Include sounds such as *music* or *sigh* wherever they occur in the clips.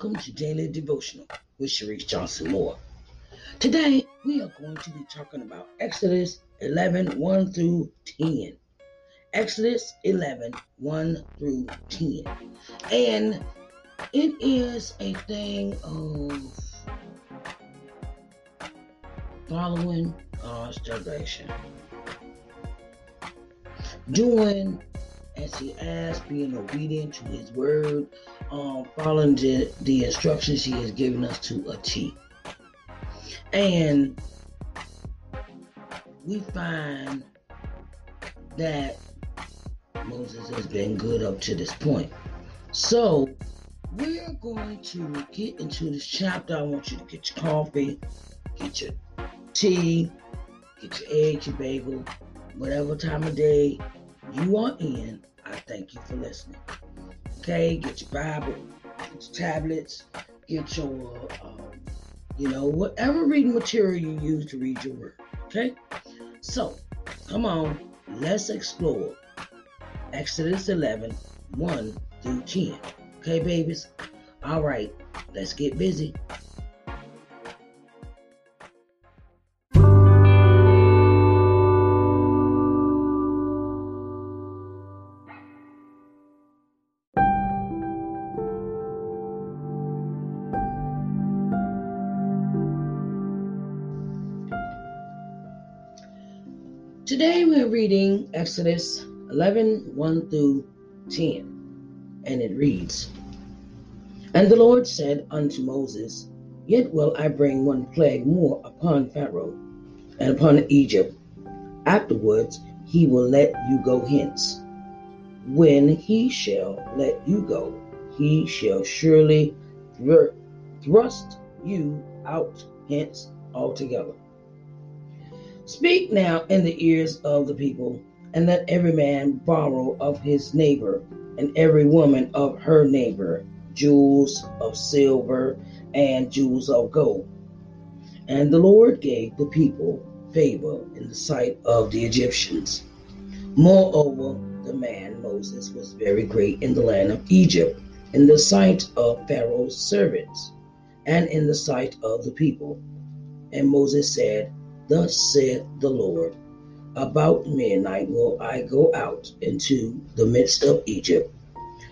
welcome to Daily Devotional with Sharice Johnson Moore. Today, we are going to be talking about Exodus 11 1 through 10. Exodus 11 1 through 10. And it is a thing of following God's direction, doing as he asks, being obedient to his word, um, following the, the instructions he has given us to a T. And we find that Moses has been good up to this point. So we're going to get into this chapter. I want you to get your coffee, get your tea, get your egg, your bagel, whatever time of day you are in. I thank you for listening. Get your Bible, get your tablets, get your, um, you know, whatever reading material you use to read your word. Okay, so come on, let's explore Exodus 11 1 through 10. Okay, babies? All right, let's get busy. Exodus 11 1 through 10, and it reads And the Lord said unto Moses, Yet will I bring one plague more upon Pharaoh and upon Egypt. Afterwards he will let you go hence. When he shall let you go, he shall surely thr- thrust you out hence altogether. Speak now in the ears of the people, and let every man borrow of his neighbor, and every woman of her neighbor, jewels of silver and jewels of gold. And the Lord gave the people favor in the sight of the Egyptians. Moreover, the man Moses was very great in the land of Egypt, in the sight of Pharaoh's servants, and in the sight of the people. And Moses said, Thus saith the Lord, About midnight will I go out into the midst of Egypt,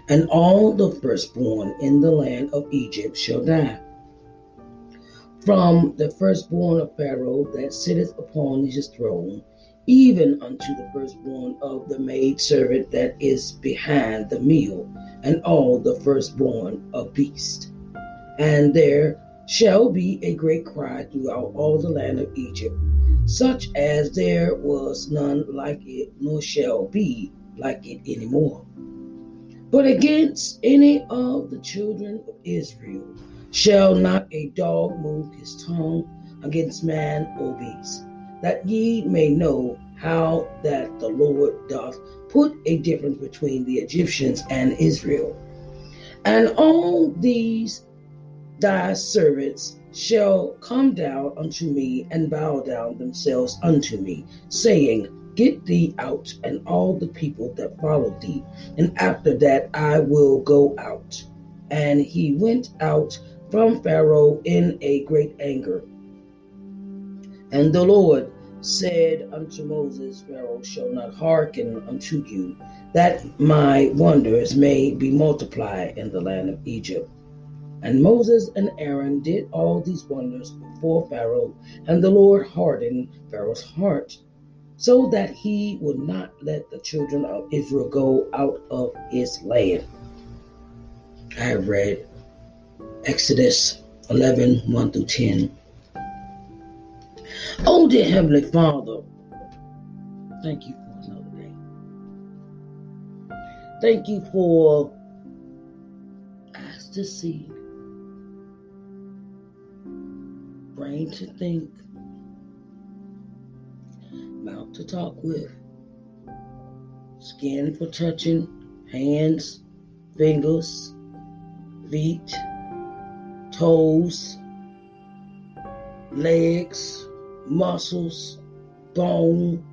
and all the firstborn in the land of Egypt shall die. From the firstborn of Pharaoh that sitteth upon his throne, even unto the firstborn of the maid servant that is behind the meal, and all the firstborn of beasts. And there shall be a great cry throughout all the land of Egypt, such as there was none like it, nor shall be like it any more. But against any of the children of Israel shall not a dog move his tongue against man or beast, that ye may know how that the Lord doth put a difference between the Egyptians and Israel. And all these thy servants shall come down unto me and bow down themselves unto me, saying, Get thee out, and all the people that follow thee, and after that I will go out. And he went out from Pharaoh in a great anger. And the Lord said unto Moses, Pharaoh shall not hearken unto you, that my wonders may be multiplied in the land of Egypt. And Moses and Aaron did all these wonders before Pharaoh, and the Lord hardened Pharaoh's heart, so that he would not let the children of Israel go out of his land. I have read Exodus 11 1 through 10. Oh, dear Heavenly Father, thank you for another day. Thank you for eyes to see, brain to think, mouth to talk with, skin for touching, hands, fingers, feet, toes, legs, muscles, bone,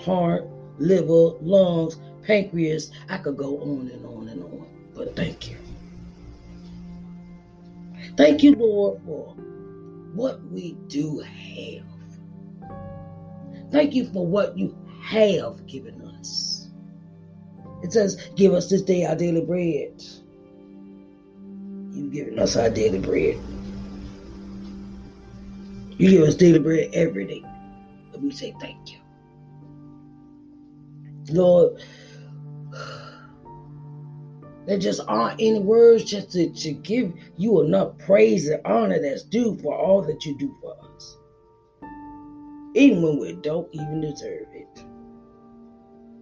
heart, liver, lungs, pancreas. I could go on and on and on, but thank you. Thank you, Lord, for what we do have. Thank you for what you have given us. It says, Give us this day our daily bread. You've given us our daily bread. You give us daily bread every day. Let me say thank you. Lord, there just aren't any words just to, to give you enough praise and honor that's due for all that you do for us. Even when we don't even deserve it.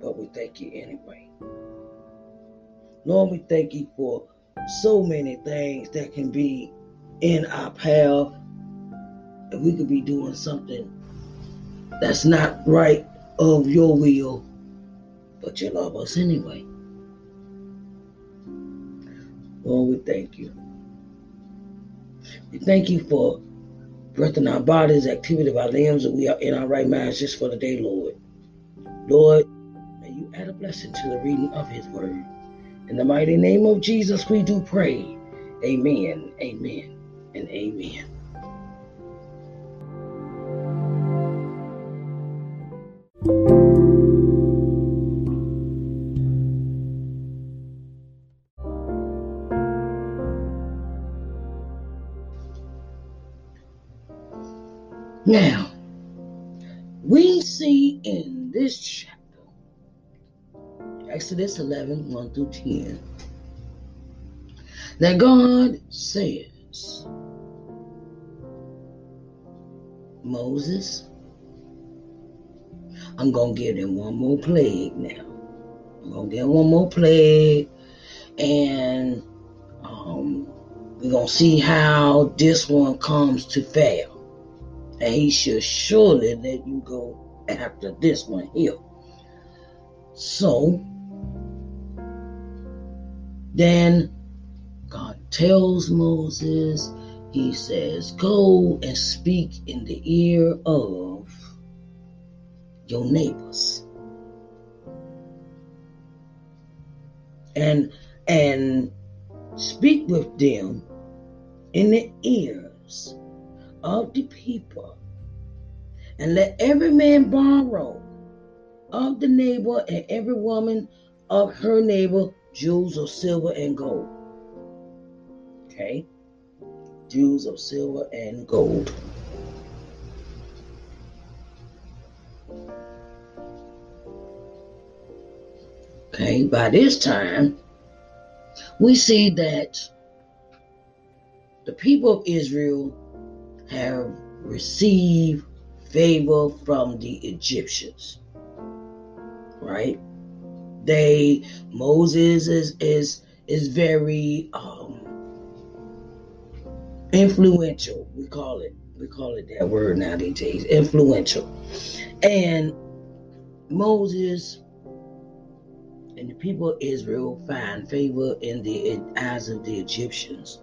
But we thank you anyway. Lord, we thank you for so many things that can be in our path. And we could be doing something that's not right of your will, but you love us anyway. Lord, we thank you. We thank you for breath in our bodies, activity of our limbs, and we are in our right minds just for the day, Lord. Lord, may you add a blessing to the reading of his word. In the mighty name of Jesus, we do pray. Amen, amen, and amen. Now, we see in this chapter, Exodus 11 1 through 10, that God says, Moses, I'm going to give them one more plague now. I'm going to give them one more plague. And um, we're going to see how this one comes to fail. And he should surely let you go after this one here. So, then God tells Moses, He says, Go and speak in the ear of your neighbors. And and speak with them in the ears of the people, and let every man borrow of the neighbor and every woman of her neighbor jewels of silver and gold. Okay? Jewels of silver and gold. Okay, by this time, we see that the people of Israel have received favor from the Egyptians. Right? They Moses is is is very um influential. We call it we call it that word now these days, influential. And Moses and the people of Israel find favor in the eyes of the Egyptians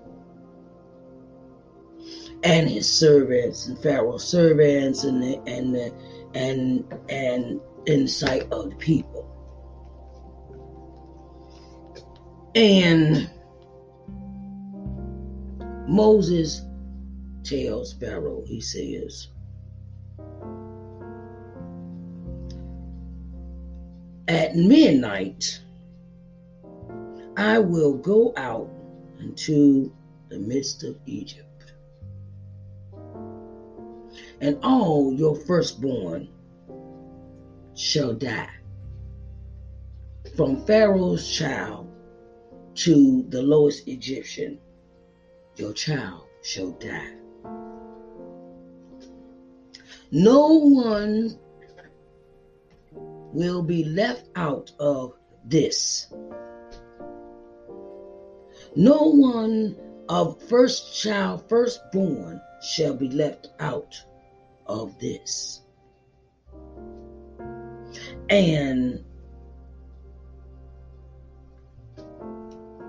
and his servants and Pharaoh's servants and the, and the, and and in sight of the people. And Moses tells Pharaoh, he says, At midnight, I will go out into the midst of Egypt, and all your firstborn shall die. From Pharaoh's child to the lowest Egyptian, your child shall die. No one will be left out of this. No one of first child, firstborn, shall be left out of this. And,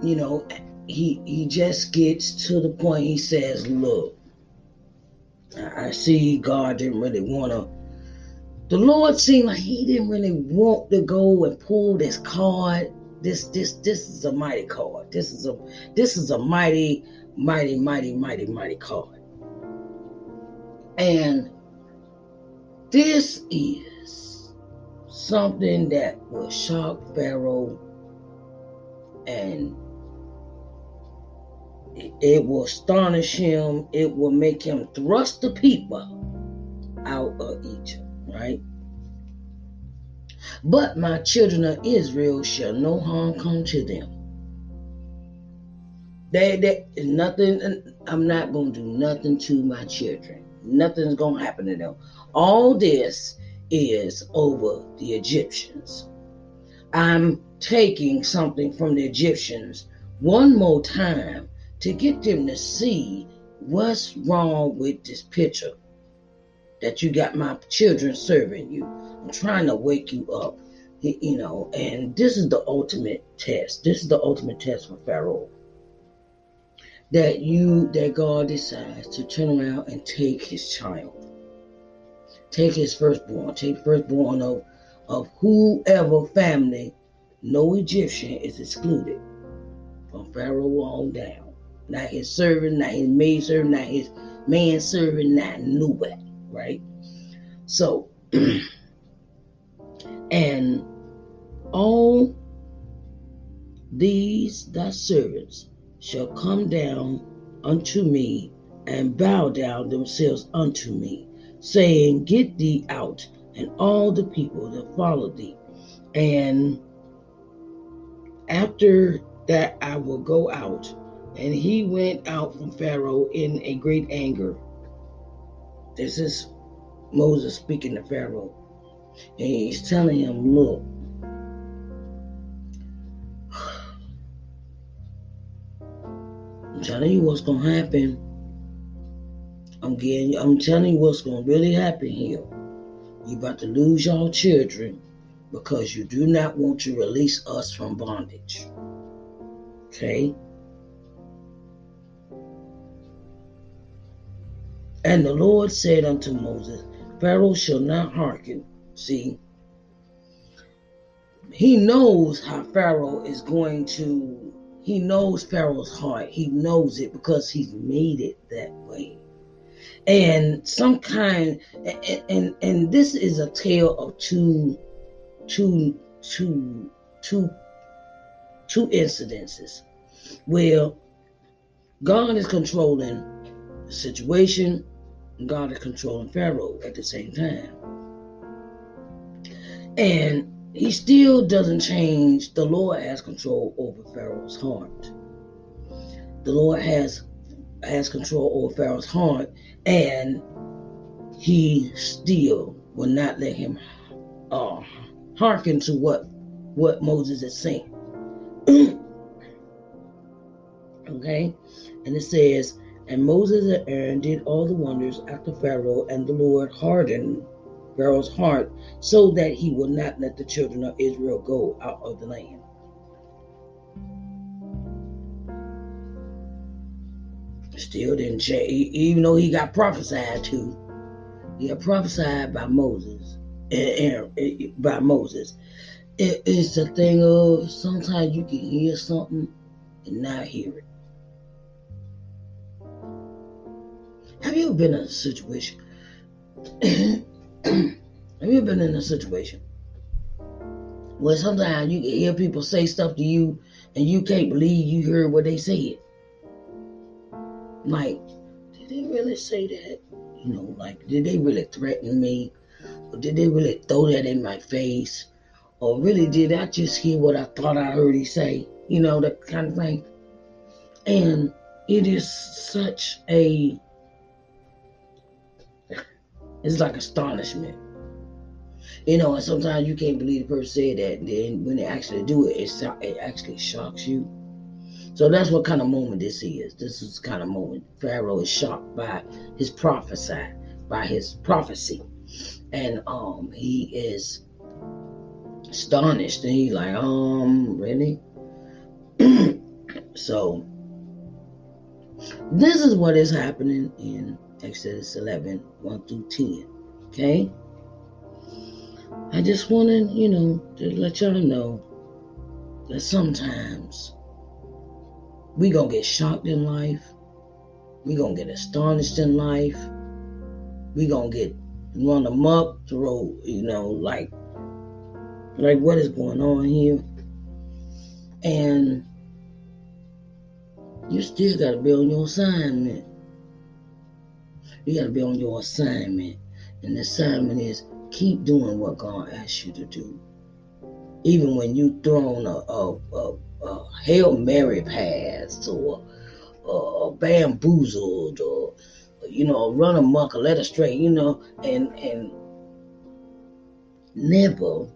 you know, he he just gets to the point. He says, "Look, I see God didn't really want to the Lord seemed like He didn't really want to go and pull this card. This this this is a mighty card. This is a this is a mighty, mighty, mighty, mighty, mighty card. And this is something that will shock Pharaoh and it will astonish him. It will make him thrust the people out of Egypt right? But my children of Israel shall no harm come to them. They, they nothing. I'm not going to do nothing to my children. Nothing's going to happen to them. All this is over the Egyptians. I'm taking something from the Egyptians one more time to get them to see what's wrong with this picture that you got my children serving you. I'm trying to wake you up, you know, and this is the ultimate test. This is the ultimate test for Pharaoh. That you, that God decides to turn around and take his child, take his firstborn, take firstborn of, of whoever family, no Egyptian is excluded from Pharaoh on down. Not his servant, not his maid servant, not his man servant, not nobody right? So, *clears throat* and all these thy servants shall come down unto me and bow down themselves unto me, saying, Get thee out, and all the people that follow thee. And after that, I will go out. And he went out from Pharaoh in a great anger this is Moses speaking to Pharaoh. And he's telling him, look, I'm telling you what's gonna happen. I'm getting I'm telling you what's gonna really happen here. You're about to lose your children because you do not want to release us from bondage. Okay? And the Lord said unto Moses, Pharaoh shall not hearken. See, he knows how Pharaoh is going to, he knows Pharaoh's heart. He knows it because he's made it that way. And some kind, and, and, and this is a tale of two, two, two, two, two incidences where God is controlling the situation and God is controlling Pharaoh at the same time. And he still doesn't change. The Lord has control over Pharaoh's heart. The Lord has has control over Pharaoh's heart, and he still will not let him uh, hearken to what what Moses is saying. *clears throat* okay, and it says, and Moses and Aaron did all the wonders after Pharaoh, and the Lord hardened Pharaoh's heart so that he would not let the children of Israel go out of the land. Still didn't change, even though he got prophesied to. He got prophesied by Moses, Aaron, by Moses. it's a thing of sometimes you can hear something and not hear it. Have you ever been in a situation? *clears throat* Have you been in a situation where sometimes you can hear people say stuff to you and you can't believe you heard what they said? Like, did they really say that? You know, like, did they really threaten me? Or did they really throw that in my face? Or really did I just hear what I thought I heard he say? You know, that kind of thing. And it is such a it's like astonishment. You know, and sometimes you can't believe the person said that. And then when they actually do it, it, it actually shocks you. So that's what kind of moment this is. This is kind of moment Pharaoh is shocked by his prophesy, by his prophecy, and um, he is astonished, and he's like, um, really? *clears throat* so this is what is happening in Exodus 11 1 through 10. Okay? I just want to, you know, to let y'all know that sometimes we going to get shocked in life. we going to get astonished in life. we going to get run amok, throw, you know, like, like what is going on here? And you still got to be on your assignment. You got to be on your assignment. And the assignment is keep doing what God asks you to do. Even when you thrown a, a, a, a Hail Mary pass or bamboozled or, you know, run amok let astray, you know, and, and never,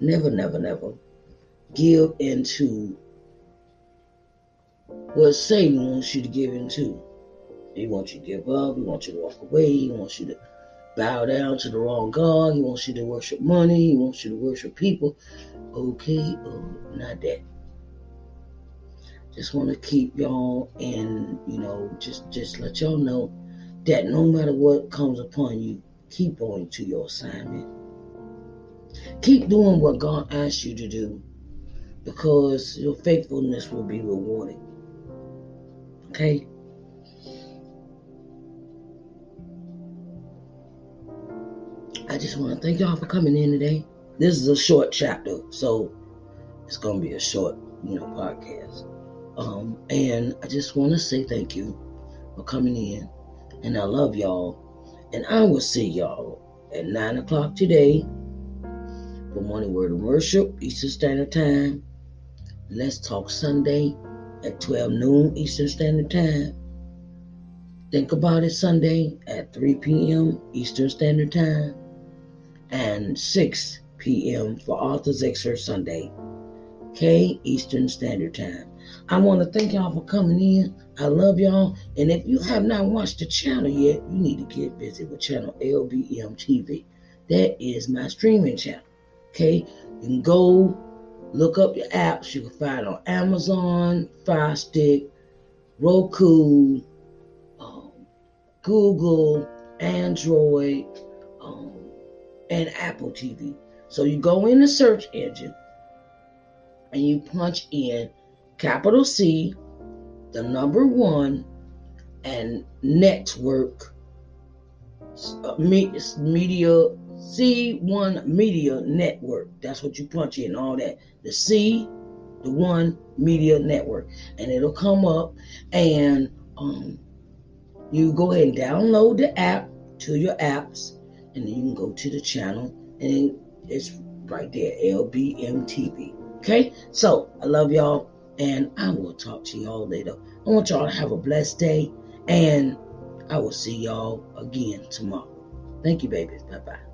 never, never, never give into what Satan wants you to give into. He wants you to give up. He wants you to walk away. He wants you to bow down to the wrong God. He wants you to worship money. He wants you to worship people. Okay, oh, not that. Just want to keep y'all and you know just just let y'all know that no matter what comes upon you, keep on to your assignment. Keep doing what God asks you to do because your faithfulness will be rewarded. Okay? I just want to thank y'all for coming in today. This is a short chapter, so it's gonna be a short, you know, podcast. Um, and I just want to say thank you for coming in, and I love y'all, and I will see y'all at nine o'clock today for morning word of worship, Eastern Standard Time. Let's talk Sunday at 12 noon Eastern Standard Time. Think About It Sunday at 3 p.m. Eastern Standard Time and 6 p.m. for Arthur's Excerpt Sunday, K Eastern Standard Time. I want to thank y'all for coming in. I love y'all. And if you have not watched the channel yet, you need to get busy with channel LBM TV. That is my streaming channel. Okay? You can go look up your apps. You can find on Amazon, Fire Stick, Roku, um, Google, Android, um, and Apple TV. So you go in the search engine and you punch in capital C, the number one, and network uh, media C1 Media Network. That's what you punch in, all that. The C, the one Media Network. And it'll come up and um, you go ahead and download the app to your apps, and then you can go to the channel, and it's right there, LBM TV. Okay? So I love y'all, and I will talk to y'all later. I want y'all to have a blessed day, and I will see y'all again tomorrow. Thank you, babies. Bye bye.